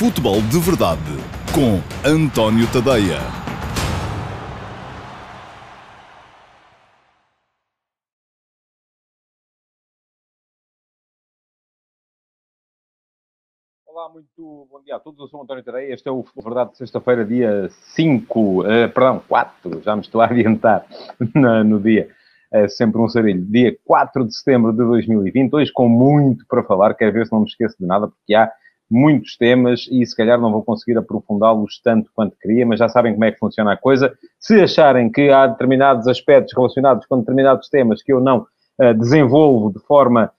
Futebol de Verdade com António Tadeia. Olá, muito bom dia a todos. Eu sou António Tadeia. Este é o Verdade de sexta-feira, dia 5, eh, perdão, 4, já me estou a adiantar no, no dia. É sempre um sarilho. Dia 4 de setembro de 2020, hoje com muito para falar, quer ver se não me esqueço de nada, porque há muitos temas e se calhar não vou conseguir aprofundá-los tanto quanto queria, mas já sabem como é que funciona a coisa. Se acharem que há determinados aspectos relacionados com determinados temas que eu não uh, desenvolvo de forma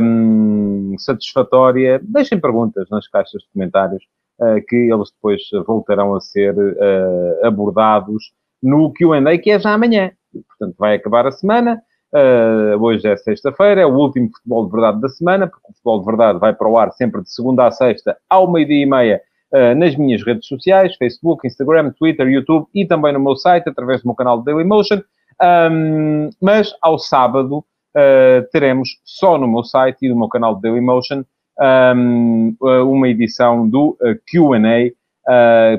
um, satisfatória, deixem perguntas nas caixas de comentários uh, que eles depois voltarão a ser uh, abordados no Q&A, que é já amanhã. Portanto, vai acabar a semana. Uh, hoje é sexta-feira, é o último futebol de verdade da semana, porque o futebol de verdade vai para o ar sempre de segunda a sexta, ao meio-dia e meia, uh, nas minhas redes sociais, Facebook, Instagram, Twitter, YouTube e também no meu site, através do meu canal Dailymotion. Um, mas ao sábado uh, teremos só no meu site e no meu canal Dailymotion um, uma edição do QA,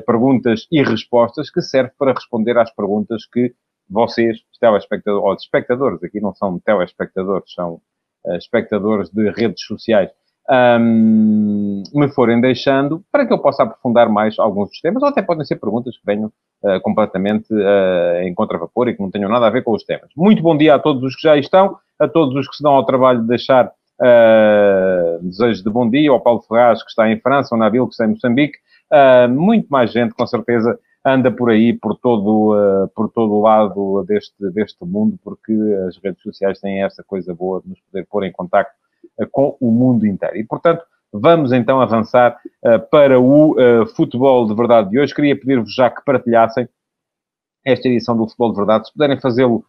perguntas e respostas, que serve para responder às perguntas que vocês, telespectadores, ou espectadores, aqui não são telespectadores, são uh, espectadores de redes sociais, um, me forem deixando para que eu possa aprofundar mais alguns dos temas, ou até podem ser perguntas que venham uh, completamente uh, em contravapor e que não tenham nada a ver com os temas. Muito bom dia a todos os que já estão, a todos os que se dão ao trabalho de deixar uh, desejos de bom dia, ao Paulo Ferraz, que está em França, ao Nabil, que está em Moçambique, muito mais gente, com certeza, anda por aí, por todo, uh, por todo o lado deste, deste mundo, porque as redes sociais têm essa coisa boa de nos poder pôr em contacto uh, com o mundo inteiro. E, portanto, vamos então avançar uh, para o futebol de verdade de hoje. Queria pedir-vos já que partilhassem esta edição do Futebol de Verdade. Se puderem fazê-lo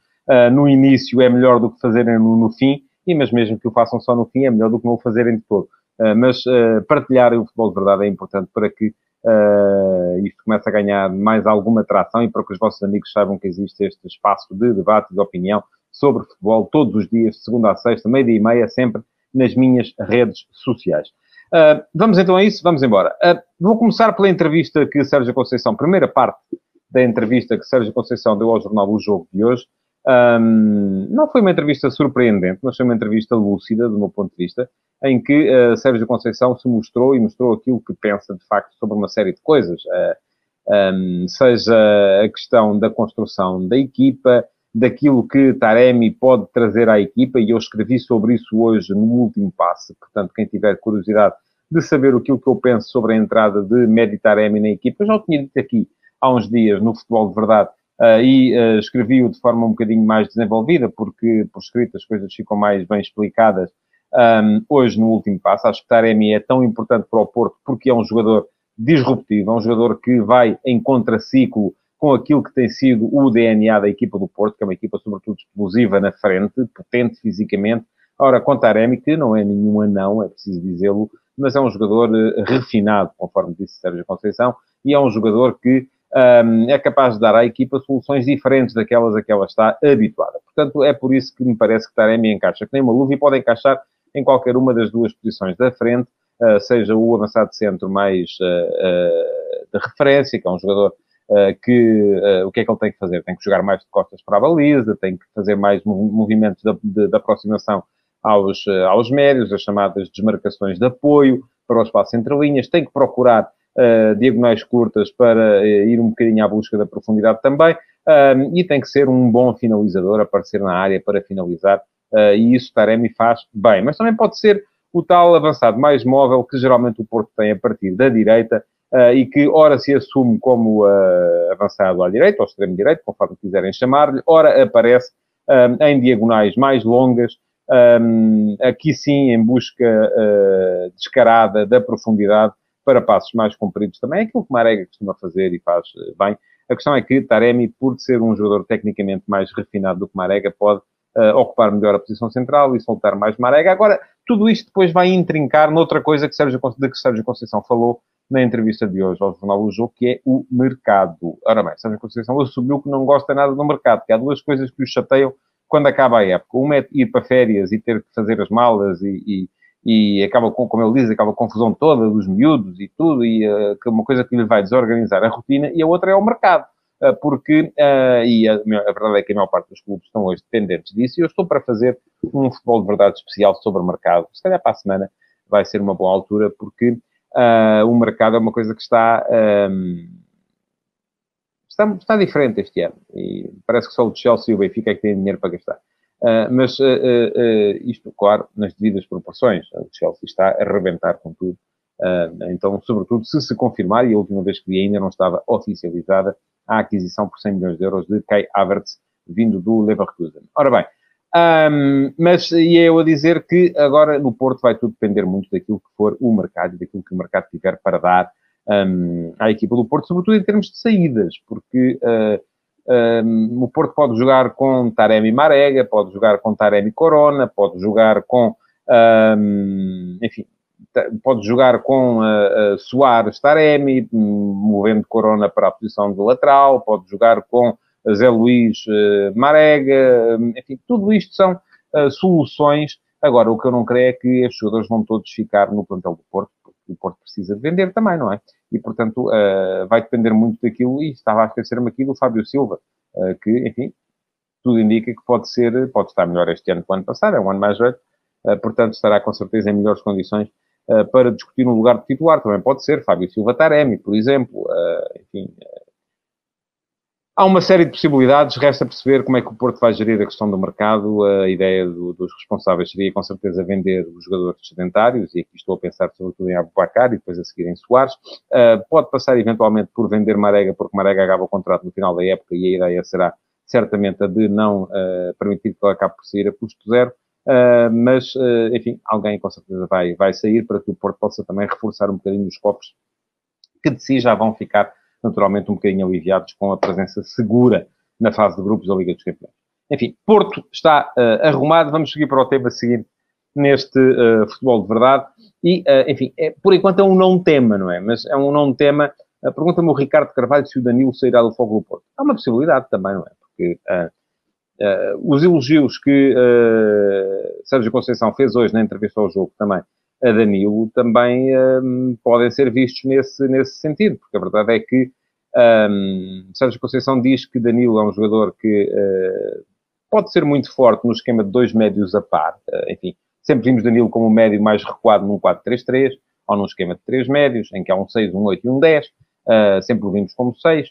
no início, é melhor do que fazerem no, no, fim, e mas mesmo que o façam só no fim, é melhor do que não o fazerem de todo. mas partilharem o Futebol de Verdade é importante para que uh, isto começa a ganhar mais alguma tração e para que os vossos amigos saibam que existe este espaço de debate e de opinião sobre futebol todos os dias, de segunda a sexta, meia-dia e meia, sempre nas minhas redes sociais. Uh, vamos então a isso, vamos embora. Uh, vou começar pela entrevista que Sérgio Conceição, primeira parte da entrevista que Sérgio Conceição deu ao jornal O Jogo de hoje. Um, não foi uma entrevista surpreendente, mas foi uma entrevista lúcida, do meu ponto de vista, em que uh, Sérgio Conceição se mostrou e mostrou aquilo que pensa, de facto, sobre uma série de coisas. Um, seja a questão da construção da equipa, daquilo que Taremi pode trazer à equipa, e eu escrevi sobre isso hoje no último passe. Portanto, quem tiver curiosidade de saber aquilo que eu penso sobre a entrada de Medi Taremi na equipa, eu já o tinha dito aqui há uns dias no Futebol de Verdade, Uh, e uh, escrevi-o de forma um bocadinho mais desenvolvida, porque por escrito as coisas ficam mais bem explicadas um, hoje no último passo. Acho que Taremi é tão importante para o Porto porque é um jogador disruptivo, é um jogador que vai em contraciclo com aquilo que tem sido o DNA da equipa do Porto, que é uma equipa sobretudo explosiva na frente, potente fisicamente. Ora, com Taremi, que não é nenhum anão, é preciso dizê-lo, mas é um jogador uh, refinado, conforme disse Sérgio Conceição, e é um jogador que um, é capaz de dar à equipa soluções diferentes daquelas a que ela está habituada. Portanto, é por isso que me parece que Taremi encaixa que nem uma luva e pode encaixar em qualquer uma das duas posições da frente, uh, seja o avançado centro mais uh, uh, de referência, que é um jogador que o que é que ele tem que fazer? Tem que jogar mais de costas para a baliza, tem que fazer mais movimentos de, de, de aproximação aos, aos médios, as chamadas desmarcações de apoio para o espaço entre linhas, tem que procurar uh, diagonais curtas para uh, ir um bocadinho à busca da profundidade também, e tem que ser um bom finalizador, aparecer na área para finalizar, uh, e isso Taremi faz bem. Mas também pode ser o tal avançado mais móvel que geralmente o Porto tem a partir da direita, e que ora se assume como avançado à direita, ou extremo direito, conforme quiserem chamar-lhe, ora aparece em diagonais mais longas, um, aqui sim em busca uh, descarada da profundidade para passos mais compridos também. É aquilo que Marega costuma fazer e faz bem. A questão é que Taremi, por ser um jogador tecnicamente mais refinado do que Marega, pode uh, ocupar melhor a posição central e soltar mais Marega. Agora, tudo isto depois vai intrincar noutra coisa que Sérgio, de que Sérgio Conceição falou na entrevista de hoje ao Jornal O Jogo, que é o mercado. Ora bem, Sérgio Conceição assumiu que não gosta nada do mercado, que há duas coisas que o chateiam quando acaba a época. Uma é ir para férias e ter que fazer as malas e, e e acaba com, como ele diz, aquela confusão toda dos miúdos e tudo, e uh, uma coisa que lhe vai desorganizar a rotina, e a outra é o mercado. Uh, porque, uh, e a, a, verdade é que a maior parte dos clubes estão hoje dependentes disso, e eu estou para fazer um futebol de verdade especial sobre o mercado. Se calhar para a semana vai ser uma boa altura, porque o mercado é uma coisa que está, um, está, está diferente este ano, e parece que só o Chelsea e o Benfica é que têm dinheiro para gastar. Uh, mas uh, uh, isto, claro, nas devidas proporções. O Chelsea está a arrebentar com tudo. Então, sobretudo, se se confirmar, e a última vez que vi ainda não estava oficializada, a aquisição por 100 milhões de euros de Kai Havertz, vindo do Leverkusen. Ora bem, um, mas e é eu a dizer que agora no Porto vai tudo depender muito daquilo que for o mercado e daquilo que o mercado tiver para dar um, à equipa do Porto, sobretudo em termos de saídas, porque uh, um, o Porto pode jogar com Taremi Marega, pode jogar com Taremi Corona, pode jogar com, enfim, pode jogar com uh, uh, Soares Taremi, movendo Corona para a posição de lateral, pode jogar com Zé Luís uh, Marega, enfim, tudo isto são uh, soluções. Agora, o que eu não creio é que estes jogadores vão todos ficar no plantel do Porto, porque o Porto precisa de vender também, não é? e, portanto, vai depender muito daquilo, e estava a esquecer-me aqui do Fábio Silva, que, enfim, tudo indica que pode ser, pode estar melhor este ano que o ano passado, é um ano mais velho, portanto, estará com certeza em melhores condições para discutir um lugar de titular, também pode ser Fábio Silva Taremi, por exemplo, enfim, Há uma série de possibilidades, resta perceber como é que o Porto vai gerir a questão do mercado. A ideia do, dos responsáveis seria, com certeza, vender os jogadores sedentários, e aqui estou a pensar sobretudo em Abubacar e depois a seguir em Soares. Uh, pode passar, eventualmente, por vender Marega, porque Marega acaba o contrato no final da época e a ideia será, certamente, a de não uh, permitir que ele acabe por sair a custo zero. Uh, mas, enfim, alguém com certeza vai, vai sair para que o Porto possa também reforçar um bocadinho os copos que de si já vão ficar naturalmente um bocadinho aliviados com a presença segura na fase de grupos da Liga dos Campeões. Enfim, Porto está uh, arrumado. Vamos seguir para o tema seguinte neste uh, futebol de verdade. E, uh, enfim, é, por enquanto é um não tema, não é? Mas é um não tema. Uh, Pergunta-me o Ricardo Carvalho se o Danilo sairá do Fogo do Porto. É uma possibilidade também, não é? Porque os elogios que Sérgio Conceição fez hoje na entrevista ao jogo também a Danilo também um, podem ser vistos nesse, nesse sentido, porque a verdade é que um, Sérgio Conceição diz que Danilo é um jogador que uh, pode ser muito forte no esquema de dois médios a par. Uh, enfim, sempre vimos Danilo como um médio mais recuado num 4-3-3 ou num esquema de três médios, em que há um 6, um 8 e um 10. Uh, ah, sempre o vimos como 6.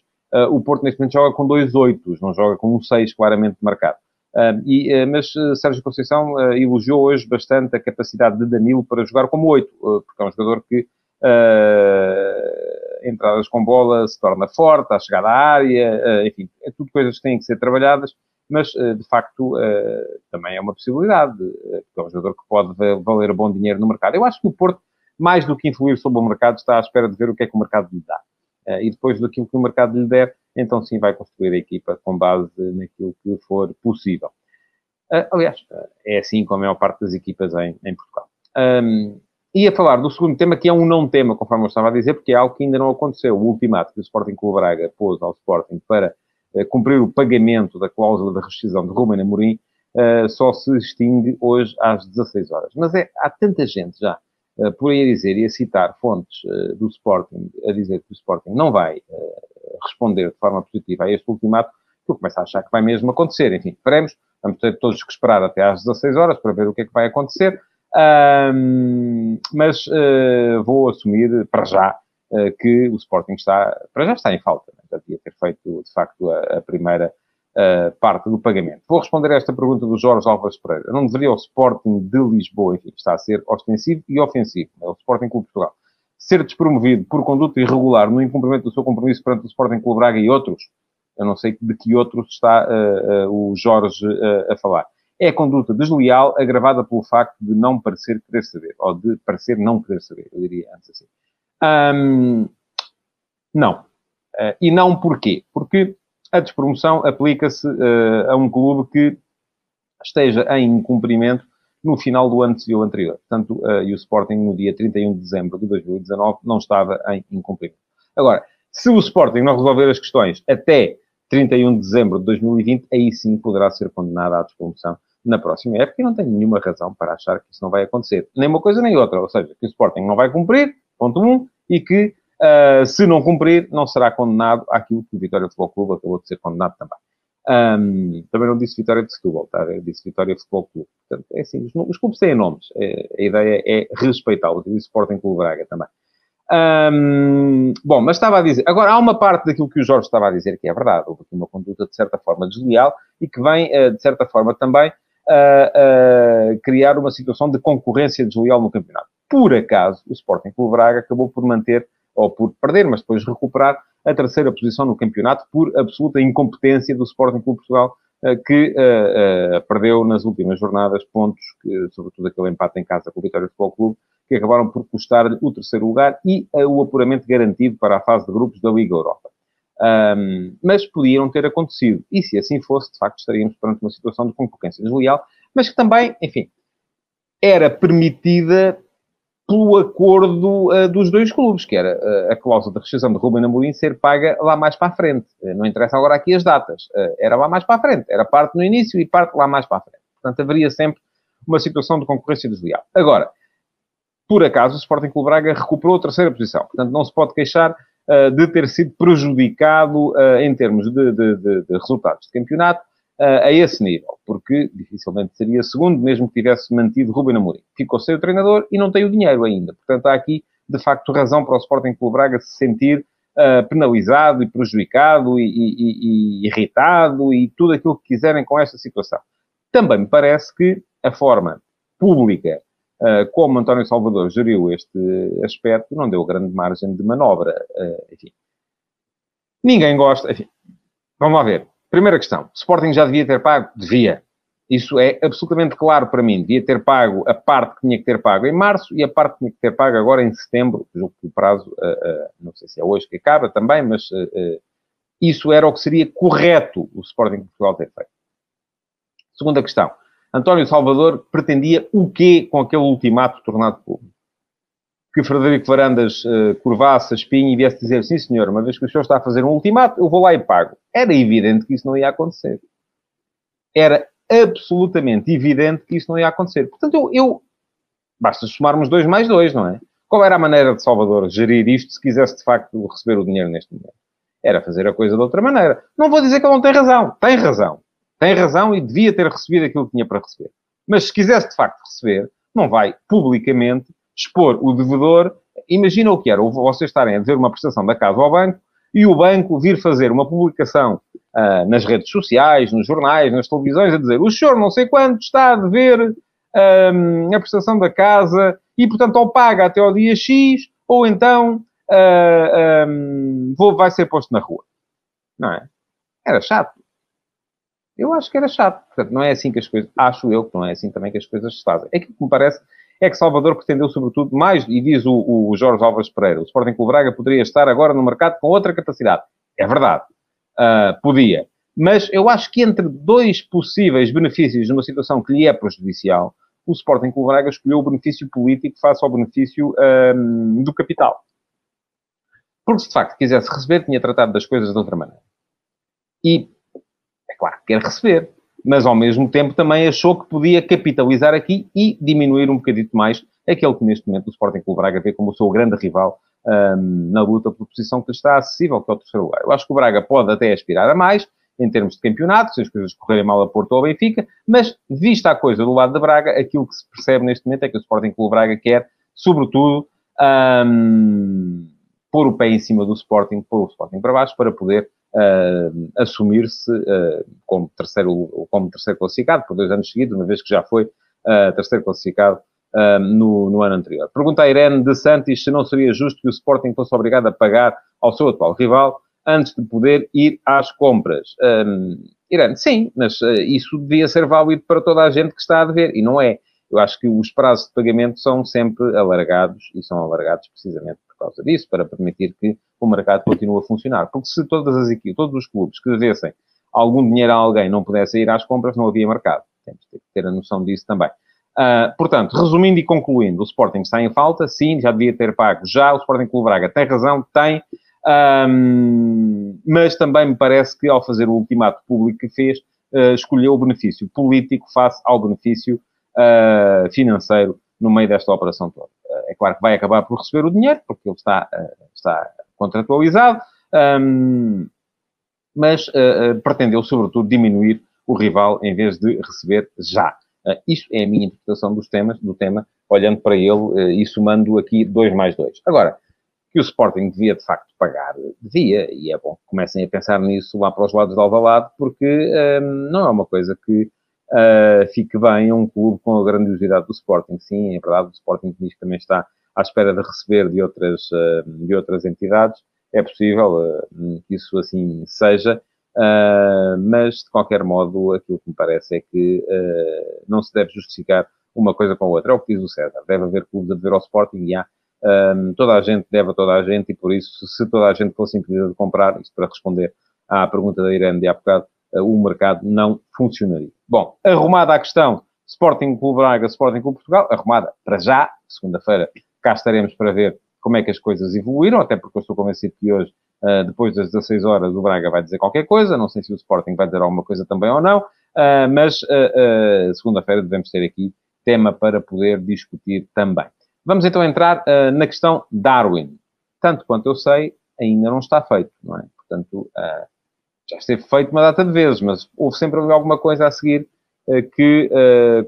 O Porto, neste momento, joga com dois 8, não joga com um 6 claramente marcado. Uh, e, uh, mas Sérgio Conceição elogiou hoje bastante a capacidade de Danilo para jogar como 8, porque é um jogador que entradas com bola se torna forte, à chegada à área, enfim, é tudo coisas que têm que ser trabalhadas, mas de facto também é uma possibilidade, porque é um jogador que pode valer bom dinheiro no mercado. Eu acho que o Porto, mais do que influir sobre o mercado, está à espera de ver o que é que o mercado lhe dá. E depois daquilo que o mercado lhe der, então sim vai construir a equipa com base naquilo que for possível. Uh, aliás, é assim com a maior parte das equipas em, em Portugal. Um, ia falar do segundo tema, que é um não tema, conforme eu estava a dizer, porque é algo que ainda não aconteceu. O ultimato que o Sporting Clube Braga pôs ao Sporting para uh, cumprir o pagamento da cláusula de rescisão de Ruben Amorim só se extingue hoje às 16 horas. Mas é, há tanta gente já por aí dizer e a citar fontes do Sporting, a dizer que o Sporting não vai responder de forma positiva a este ultimato, eu começo a achar que vai mesmo acontecer. Enfim, veremos. Vamos ter todos que esperar até às 16 horas para ver o que é que vai acontecer. Um, mas uh, vou assumir para já uh, que o Sporting está, para já está em falta. Né? Já devia ter feito, de facto, a, a primeira uh, parte do pagamento. Vou responder a esta pergunta do Jorge Álvares Pereira. Não deveria o Sporting de Lisboa, enfim, está a ser ostensivo e ofensivo. É o Sporting Clube de Portugal ser despromovido por conduta irregular no incumprimento do seu compromisso perante o Sporting Clube Braga e outros, eu não sei de que outros está uh, uh, o Jorge uh, a falar. É a conduta desleal agravada pelo facto de não parecer querer saber, ou de parecer não querer saber, eu diria antes assim. Um, não. e não porquê? Porque a despromoção aplica-se a um clube que esteja em incumprimento no final do ano civil anterior. Portanto, uh, e o Sporting, no dia 31 de dezembro de 2019, não estava em incumprimento. Agora, se o Sporting não resolver as questões até 31 de dezembro de 2020, aí sim poderá ser condenado à despromoção na próxima época e não tenho nenhuma razão para achar que isso não vai acontecer. Nem uma coisa nem outra. Ou seja, que o Sporting não vai cumprir, ponto um, e que uh, se não cumprir, não será condenado àquilo que o Vitória Futebol Clube acabou de ser condenado também. Um, também não disse Vitória de Setúbal, tá? Eu disse Vitória Futebol Clube. Portanto, é assim, os, os clubes têm nomes. É, a ideia é respeitá-los. E o Sporting Clube Braga também. Um, bom, mas estava a dizer... Agora, há uma parte daquilo que o Jorge estava a dizer que é verdade. Houve aqui uma conduta, de certa forma, desleal e que vem, uh, de certa forma, também uh, uh, criar uma situação de concorrência desleal no campeonato. Por acaso, o Sporting Clube Braga acabou por manter, ou por perder, mas depois recuperar, a terceira posição no campeonato por absoluta incompetência do Sporting Clube Portugal, eh, que uh, uh, perdeu nas últimas jornadas pontos, que, sobretudo aquele empate em casa com o Vitória Futebol Clube, que acabaram por custar-lhe o terceiro lugar e uh, o apuramento garantido para a fase de grupos da Liga Europa. Um, mas podiam ter acontecido. E se assim fosse, de facto, estaríamos perante uma situação de concorrência desleal, mas que também, enfim, era permitida pelo acordo uh, dos dois clubes, que era uh, a cláusula de rescisão de Ruben Amorim ser paga lá mais para a frente. Uh, não interessa agora aqui as datas. era lá mais para a frente. Era parte no início e parte lá mais para a frente. Portanto, haveria sempre uma situação de concorrência desleal. Agora, por acaso, o Sporting Clube Braga recuperou a terceira posição. Portanto, não se pode queixar de ter sido prejudicado em termos de, de, de, de resultados de campeonato a esse nível, porque dificilmente seria segundo, mesmo que tivesse mantido Ruben Amorim. Ficou sem o treinador e não tem o dinheiro ainda. Portanto, há aqui, de facto, razão para o Sporting Clube Braga se sentir uh, penalizado e prejudicado e, e, e, irritado e tudo aquilo que quiserem com esta situação. Também me parece que a forma pública uh, como António Salvador geriu este aspecto não deu grande margem de manobra. Uh, enfim. Ninguém gosta. Enfim. Vamos lá ver. Primeira questão. Sporting já devia ter pago? Devia. Isso é absolutamente claro para mim. Devia ter pago a parte que tinha que ter pago em março e a parte que tinha que ter pago agora em setembro. Julgo que o prazo, uh, uh, não sei se é hoje que acaba também, mas uh, isso era o que seria correto o Sporting Portugal ter feito. Segunda questão. António Salvador pretendia o quê com aquele ultimato tornado público? Que Frederico Varandas uh, curvasse a espinha e viesse dizer, sim senhor, uma vez que o senhor está a fazer um ultimato, eu vou lá e pago. Era evidente que isso não ia acontecer. Era absolutamente evidente que isso não ia acontecer. Portanto, eu, eu... basta somarmos dois mais dois, não é? Qual era a maneira de Salvador gerir isto se quisesse de facto receber o dinheiro neste momento? Era fazer a coisa de outra maneira. Não vou dizer que ele não tem razão. Tem razão. Tem razão e devia ter recebido aquilo que tinha para receber. Mas se quisesse de facto receber, não vai publicamente expor o devedor. Imagina o que era vocês estarem a dever uma prestação da casa ao banco e o banco vir fazer uma publicação uh, nas redes sociais, nos jornais, nas televisões, a dizer o senhor não sei quanto está a dever um, a prestação da casa e, portanto, ou paga até ao dia X ou então uh, ah, um, vou, vai ser posto na rua. Não é? Era chato. Eu acho que era chato. Portanto, não é assim que as coisas... Acho eu que não é assim também que as coisas se fazem. Aquilo que me parece é que Salvador pretendeu, sobretudo, mais, e diz o, o Jorge Alves Pereira, o Sporting Clube Braga poderia estar agora no mercado com outra capacidade. É verdade. Uh, podia. Mas eu acho que entre dois possíveis benefícios numa situação que lhe é prejudicial, o Sporting Clube Braga escolheu o benefício político face ao benefício um, do capital. Porque se de facto quisesse receber, tinha tratado das coisas de outra maneira. E, é claro, quer receber mas ao mesmo tempo também achou que podia capitalizar aqui e diminuir um bocadito mais aquele que neste momento o Sporting Clube Braga vê como o seu grande rival um, na luta por posição que está acessível, que é o terceiro lugar. Eu acho que o Braga pode até aspirar a mais, em termos de campeonato, se as coisas correrem mal a Porto ou a Benfica, mas vista a coisa do lado da Braga, aquilo que se percebe neste momento é que o Sporting Clube Braga quer, sobretudo, um, pôr o pé em cima do Sporting, pôr o Sporting para baixo, para poder uh, assumir-se uh, como, terceiro, como terceiro classificado, por dois anos seguidos, uma vez que já foi uh, terceiro classificado no, no, ano anterior. Pergunta a Irene de Santos se não seria justo que o Sporting fosse obrigado a pagar ao seu atual rival antes de poder ir às compras. Irene, sim, mas isso devia ser válido para toda a gente que está a dever, e não é. Eu acho que os prazos de pagamento são sempre alargados, e são alargados precisamente por causa disso, para permitir que o mercado continue a funcionar. Porque se todas as equipes, todos os clubes que devessem algum dinheiro a alguém não pudessem ir às compras, não havia mercado. Temos que ter a noção disso também. Uh, portanto, resumindo e concluindo, o Sporting está em falta, sim, já devia ter pago já, o Sporting Clube Braga tem razão, tem, um, mas também me parece que ao fazer o ultimato público que fez, uh, escolheu o benefício político face ao benefício uh, financeiro no meio desta operação toda. Uh, é claro que vai acabar por receber o dinheiro, porque ele está, está contratualizado, um, mas pretendeu, sobretudo, diminuir o rival em vez de receber já. isto é a minha interpretação dos temas, do tema, olhando para ele e somando aqui 2 mais 2. Agora, que o Sporting devia de facto pagar, devia, e é bom que comecem a pensar nisso lá para os lados de Alvalade, porque um, não é uma coisa que uh, fique bem a um clube com a grandiosidade do Sporting. Sim, é verdade, o Sporting diz que também está à espera de receber de outras, uh, de outras entidades, é possível uh, que isso assim seja, mas de qualquer modo aquilo que me parece é que não se deve justificar uma coisa com a outra. É o que diz o César, deve haver clubes a dever ao Sporting e há um, toda a gente deve a toda a gente e por isso, se toda a gente fosse impedida de comprar, isto para responder à pergunta da Irene de há bocado, o mercado não funcionaria. Bom, arrumada a questão Sporting Clube Braga, Sporting Clube Portugal, arrumada para já, segunda-feira cá estaremos para ver como é que as coisas evoluíram, até porque eu estou convencido que hoje, uh, depois das 16 horas, o Braga vai dizer qualquer coisa, não sei se o Sporting vai dizer alguma coisa também ou não, uh, mas segunda-feira devemos ter aqui tema para poder discutir também. Vamos então entrar na questão Darwin. Tanto quanto eu sei, ainda não está feito, não é? Portanto, já esteve feito uma data de vezes, mas houve sempre alguma coisa a seguir uh, que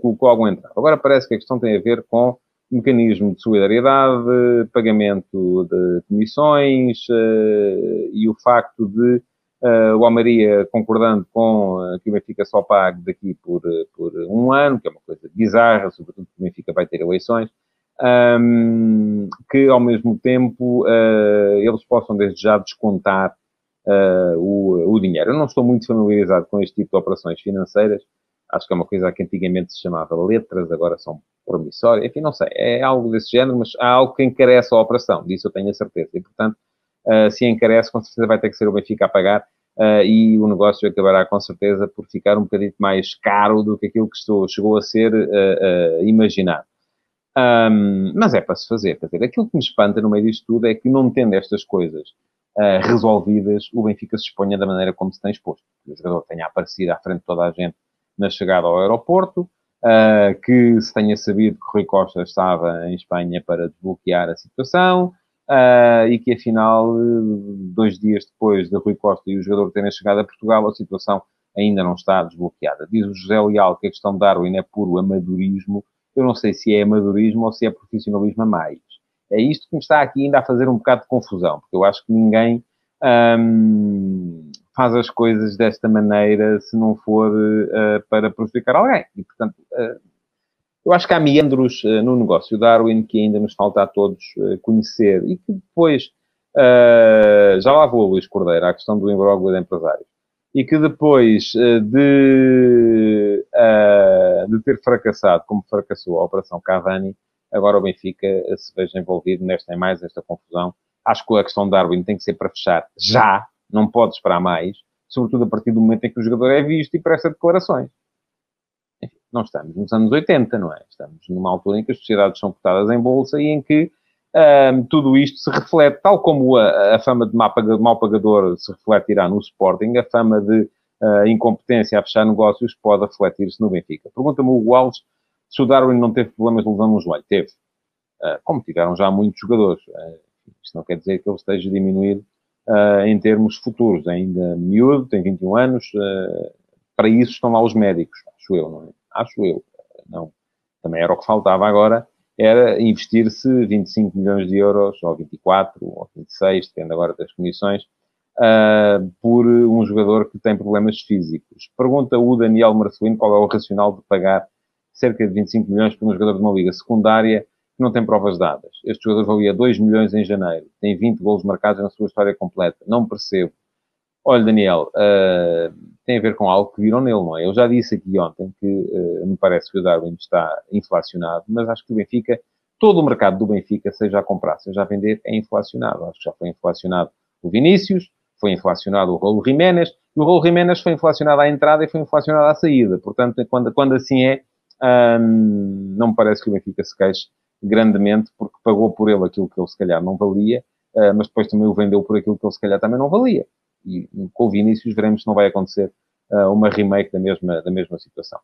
colocou algum entrave. Agora parece que a questão tem a ver com mecanismo de solidariedade, pagamento de comissões e o facto de o Almeria concordando com que o Benfica só pague daqui por, por um ano, que é uma coisa bizarra, sobretudo porque o Benfica vai ter eleições um, que ao mesmo tempo uh, eles possam desde já descontar uh, o, o, dinheiro. Eu não estou muito familiarizado com este tipo de operações financeiras. Acho que é uma coisa que antigamente se chamava letras, agora são promissórias. Enfim, não sei. É algo desse género, mas há algo que encarece a operação. Disso eu tenho a certeza. E, portanto, uh, se encarece, com certeza vai ter que ser o Benfica a pagar. Uh, e o negócio acabará com certeza por ficar um bocadinho mais caro do que aquilo que estou, chegou a ser uh, uh, imaginado. Um, mas é para se fazer. Quer dizer, aquilo que me espanta no meio disto tudo é que, não tendo estas coisas uh, resolvidas, o Benfica se exponha da maneira como se tem exposto. Que o jogador tenha aparecido à frente de toda a gente na chegada ao aeroporto, uh, que se tenha sabido que Rui Costa estava em Espanha para desbloquear a situação. Uh, e que afinal, dois dias depois de Rui Costa e o jogador terem chegado a Portugal, a situação ainda não está desbloqueada. Diz o José Leal que a questão de Darwin é puro amadorismo eu não sei se é amadorismo ou se é profissionalismo a mais. É isto que me está aqui ainda a fazer um bocado de confusão, porque eu acho que ninguém hum, faz as coisas desta maneira se não for uh, para prejudicar alguém. E, portanto, uh, eu acho que há meandros uh, no negócio Darwin que ainda nos falta a todos conhecer e que depois, já lá vou, Luís Cordeiro, à questão do imbróglio de empresários e que depois de, de ter fracassado, como fracassou a Operação Cavani, agora o Benfica se veja envolvido nesta mais esta confusão. Acho que a questão de Darwin tem que ser para fechar já, não pode esperar mais, sobretudo a partir do momento em que o jogador é visto e presta declarações. Enfim, não estamos nos anos 80, não é? Estamos numa altura em que as sociedades são cotadas em bolsa e em que um, tudo isto se reflete, tal como a, a fama de mau pagador se refletirá no Sporting, a fama de uh, incompetência a fechar negócios pode refletir-se no Benfica. Pergunta-me o Alves se o Darwin não teve problemas de lesão no joelho. Teve. Uh, como tiveram já muitos jogadores. Uh, isto não quer dizer que ele esteja diminuído em termos futuros. Ainda miúdo, tem 21 anos. para isso estão lá os médicos, acho eu, não é? Acho eu. não. Também era o que faltava agora era investir-se 25 milhões de euros, ou 24, ou 26, depende agora das comissões, uh, por um jogador que tem problemas físicos. Pergunta o Daniel Marcelino qual é o racional de pagar cerca de 25 milhões por um jogador de uma liga secundária que não tem provas dadas. Este jogador valia 2 milhões em janeiro, tem 20 golos marcados na sua história completa. Não percebo. Olha, Daniel, uh, tem a ver com algo que viram nele, não é? Eu já disse aqui ontem que uh, me parece que o Darwin está inflacionado, mas acho que o Benfica, todo o mercado do Benfica, seja a comprar, seja a vender, é inflacionado. Acho que já foi inflacionado o Vinícius, foi inflacionado o Raul Jiménez, e o Raul Jiménez foi inflacionado à entrada e foi inflacionado à saída. Portanto, quando, quando assim é, hum, não me parece que o Benfica se queixe grandemente porque pagou por ele aquilo que ele se calhar não valia, uh, mas depois também o vendeu por aquilo que ele se calhar também não valia. E com o Vinícius veremos se não vai acontecer uh, uma remake da mesma, da mesma situação.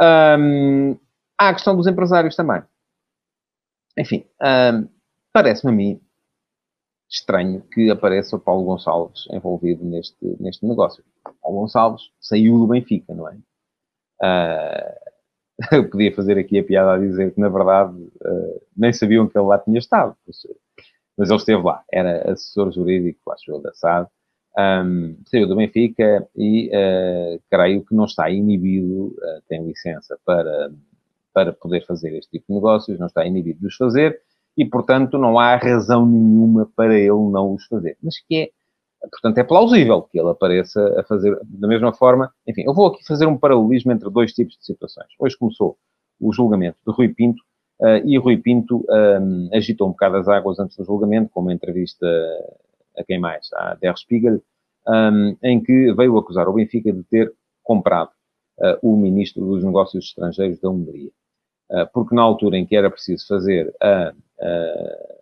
Um, há a questão dos empresários também. Enfim, um, parece-me a mim estranho que apareça o Paulo Gonçalves envolvido neste, neste negócio. Paulo Gonçalves saiu do Benfica, não é? Uh, eu podia fazer aqui a piada a dizer que, na verdade, uh, nem sabiam que ele lá tinha estado. Mas ele esteve lá. Era assessor jurídico, acho eu, da SAD. Um, saiu do Benfica e uh, creio que não está inibido, uh, tem licença para, para poder fazer este tipo de negócios, não está inibido de os fazer e, portanto, não há razão nenhuma para ele não os fazer. Mas que é Portanto, é plausível que ele apareça a fazer da mesma forma. Enfim, eu vou aqui fazer um paralelismo entre dois tipos de situações. Hoje começou o julgamento de Rui Pinto uh, e Rui Pinto um, agitou um bocado as águas antes do julgamento, com uma entrevista a quem mais? À Der Spiegel, um, em que veio acusar o Benfica de ter comprado uh, o ministro dos Negócios Estrangeiros da Hungria. Uh, porque na altura em que era preciso fazer a, a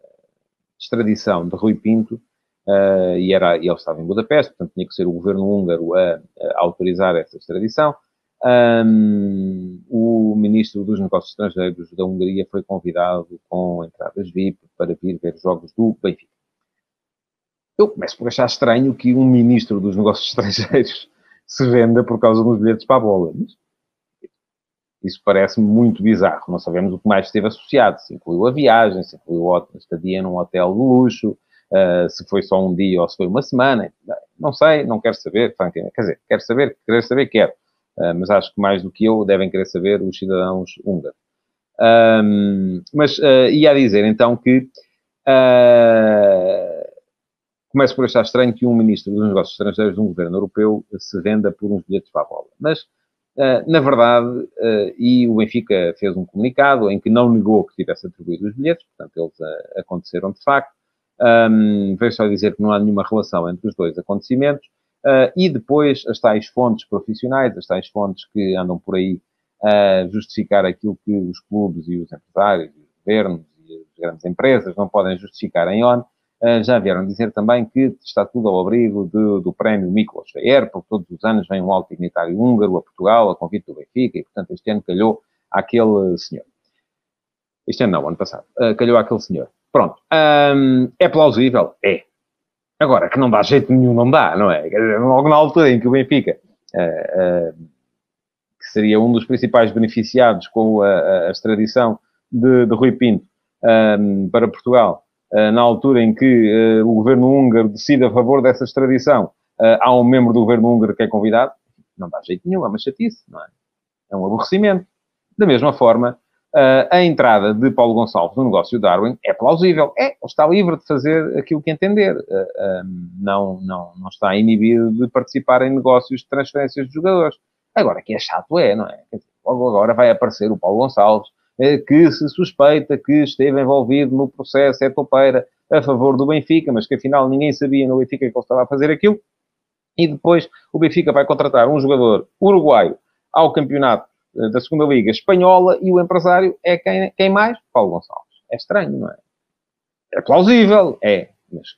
extradição de Rui Pinto, uh, e, era, ele estava em Budapeste, portanto tinha que ser o governo húngaro a, a autorizar essa extradição. Um, o ministro dos Negócios Estrangeiros da Hungria foi convidado com entradas VIP para vir ver jogos do Benfica. Eu começo por achar estranho que um ministro dos Negócios Estrangeiros se venda por causa dos bilhetes para a bola. Isso parece-me muito bizarro. Não sabemos o que mais esteve associado. Se incluiu a viagem, se incluiu a estadia num hotel de luxo, uh, se foi só um dia ou se foi uma semana, não sei, não quero saber, francamente. Quer dizer, quero saber, querer saber, quero. Uh, mas acho que mais do que eu devem querer saber os cidadãos húngaros. Um, mas uh, ia dizer então que uh, começo por achar estranho que um ministro dos negócios estrangeiros de um governo europeu se venda por uns bilhetes para a bola. Mas, uh, na verdade, uh, e o Benfica fez um comunicado em que não negou que tivesse atribuído os bilhetes, portanto, eles aconteceram de facto. Um, vejo só dizer que não há nenhuma relação entre os dois acontecimentos. Uh, e depois as tais fontes profissionais, as tais fontes que andam por aí a justificar aquilo que os clubes e os empresários, e os governos e as grandes empresas não podem justificar em ONU, uh, já vieram dizer também que está tudo ao abrigo do, do prémio Miklos Feyer, porque todos os anos vem um alto dignitário húngaro a Portugal, a convite do Benfica, e portanto este ano calhou àquele senhor. Este ano não, ano passado. Uh, calhou àquele senhor. Pronto. É plausível? É. Agora, que não dá jeito nenhum, não dá, não é? Logo na altura em que o Benfica, uh, uh, que seria um dos principais beneficiados com a, a extradição de, de, Rui Pinto um, para Portugal, uh, na altura em que o governo húngaro decide a favor dessa extradição, há um membro do governo húngaro que é convidado, não dá jeito nenhum, é uma chatice, não é? É um aborrecimento. Da mesma forma, Uh, a entrada de Paulo Gonçalves no negócio Darwin é plausível. É, está livre de fazer aquilo que entender. Uh, uh, não, não, não está inibido de participar em negócios de transferências de jogadores. Agora, que é chato é, não é? Logo agora vai aparecer o Paulo Gonçalves, eh, que se suspeita que esteve envolvido no processo é topeira a favor do Benfica, mas que afinal ninguém sabia no Benfica que ele estava a fazer aquilo. E depois o Benfica vai contratar um jogador uruguaio ao campeonato da segunda Liga Espanhola e o empresário é quem, quem mais? Paulo Gonçalves. É estranho, não é? É plausível, é, mas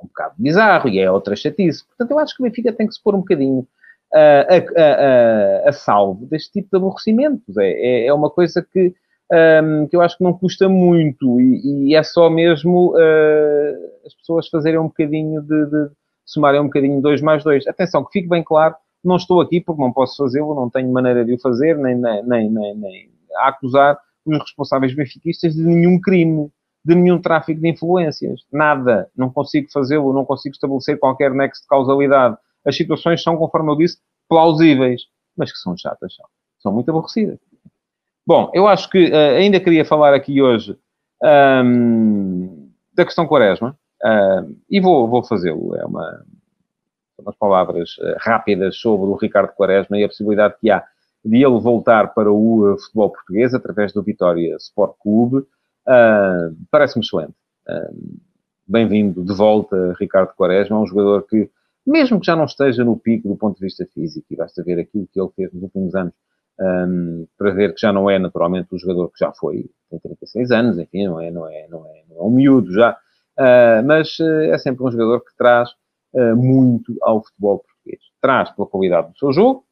é um bocado bizarro e é outra chatice. Portanto, eu acho que o Benfica tem que se pôr um bocadinho uh, a, a, a, a, salvo deste tipo de aborrecimentos. É, é, é uma coisa que, um, que eu acho que não custa muito e, e é só mesmo uh, as pessoas fazerem um bocadinho de, de somarem um bocadinho dois mais dois. Atenção, que fique bem claro não estou aqui porque não posso fazê-lo, não tenho maneira de o fazer, nem, nem, nem, nem, a acusar os responsáveis benfiquistas de nenhum crime, de nenhum tráfico de influências. Nada. Não consigo fazê-lo, não consigo estabelecer qualquer nexo de causalidade. As situações são, conforme eu disse, plausíveis, mas que são chatas, são. São muito aborrecidas. Bom, eu acho que uh, ainda queria falar aqui hoje um, da questão Quaresma, uh, e vou, vou fazê-lo. É uma, umas palavras uh, rápidas sobre o Ricardo Quaresma e a possibilidade que há de ele voltar para o uh, futebol português através do Vitória Sport Clube. Uh, Parece-me excelente. Bem-vindo de volta, Ricardo Quaresma, um jogador que, mesmo que já não esteja no pico do ponto de vista físico, e basta ver aquilo que ele fez nos últimos anos, um, para ver que já não é naturalmente o jogador que já foi, tem 36 anos, enfim, não é, não é, não é, não é um miúdo já, uh, mas uh, é sempre um jogador que traz uh, muito ao futebol português. Traz pela qualidade do seu jogo,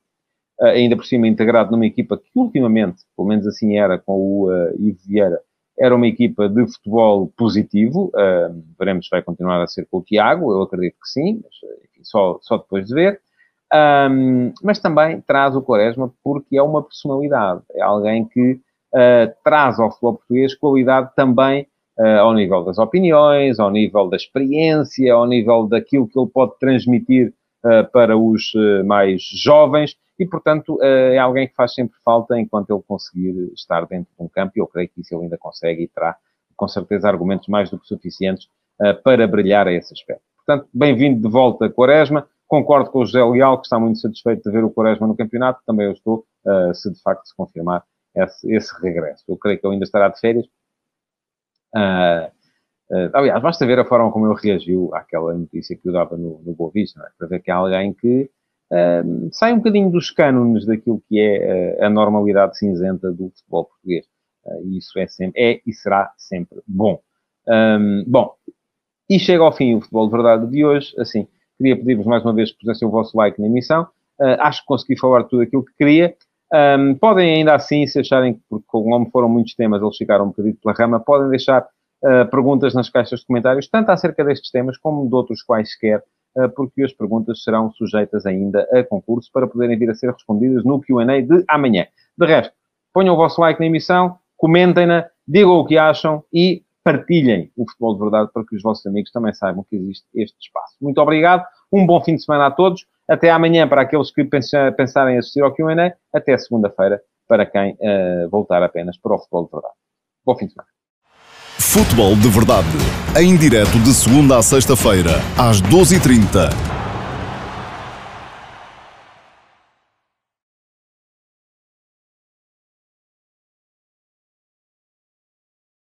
ainda por cima integrado numa equipa que ultimamente, pelo menos assim era com o Ivo Vieira, era uma equipa de futebol positivo. Uh, veremos se vai continuar a ser com o Tiago. Eu acredito que sim, mas enfim, só, só depois de ver. Um, mas também traz o Quaresma porque é uma personalidade. É alguém que uh, traz ao futebol português qualidade também uh, ao nível das opiniões, ao nível da experiência, ao nível daquilo que ele pode transmitir para os mais jovens e, portanto, eh, é alguém que faz sempre falta enquanto ele conseguir estar dentro de um campo, e eu creio que isso ele ainda consegue e terá, com certeza, argumentos mais do que suficientes eh, para brilhar a esse aspecto. Portanto, bem-vindo de volta, Quaresma. Concordo com o José Leal, que está muito satisfeito de ver o Quaresma no campeonato. Também eu estou, eh, se de facto se confirmar esse, esse regresso. Eu creio que ele ainda estará de férias. Uh, uh, aliás, basta ver a forma como ele reagiu àquela notícia que eu dava no, no Boa Vista, é? para ver que há alguém que uh, sai um bocadinho dos cânones daquilo que é a normalidade cinzenta do futebol português. E isso é, sempre, é e será sempre bom. Um, bom, e chega ao fim o futebol de verdade de hoje. Assim, queria pedir-vos mais uma vez que pusessem o vosso like na emissão. Acho que consegui falar tudo aquilo que queria. Um, podem ainda assim, se acharem que, como foram muitos temas, eles ficaram um bocadinho pela rama, podem deixar uh, perguntas nas caixas de comentários, tanto acerca destes temas como de outros quaisquer, eh, porque as perguntas serão sujeitas ainda a concurso para poderem vir a ser respondidas no Q&A de amanhã. De resto, ponham o vosso like na emissão, comentem-na, digam o que acham e partilhem o futebol de verdade para que os vossos amigos também saibam que existe este espaço. Muito obrigado, um bom fim de semana a todos, até amanhã para aqueles que pensarem assistir ao Q&A, até segunda-feira para quem uh, voltar apenas para o futebol de verdade. Bom fim de semana. Futebol de Verdade, em direto de segunda a sexta-feira, às 12h30